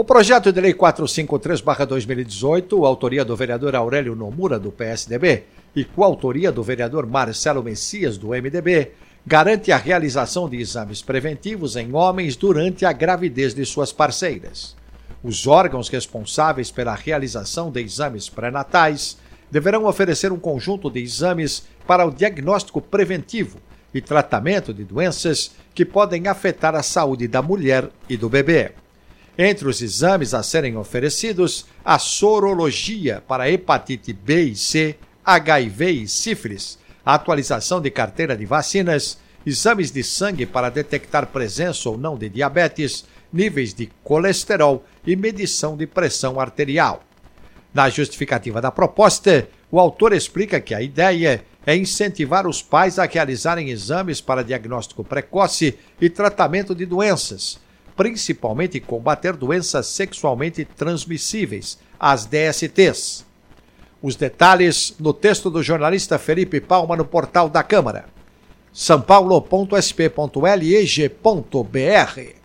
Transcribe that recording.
O projeto de lei 453-2018, autoria do vereador Aurélio Nomura, do PSDB, e coautoria do vereador Marcelo Messias, do MDB, garante a realização de exames preventivos em homens durante a gravidez de suas parceiras. Os órgãos responsáveis pela realização de exames pré-natais deverão oferecer um conjunto de exames para o diagnóstico preventivo e tratamento de doenças que podem afetar a saúde da mulher e do bebê. Entre os exames a serem oferecidos, a sorologia para hepatite B e C, HIV e sífilis, a atualização de carteira de vacinas, exames de sangue para detectar presença ou não de diabetes, níveis de colesterol e medição de pressão arterial. Na justificativa da proposta, o autor explica que a ideia é incentivar os pais a realizarem exames para diagnóstico precoce e tratamento de doenças, principalmente combater doenças sexualmente transmissíveis, as DSTs. Os detalhes no texto do jornalista Felipe Palma no portal da Câmara. sãopaulo.sp.leg.br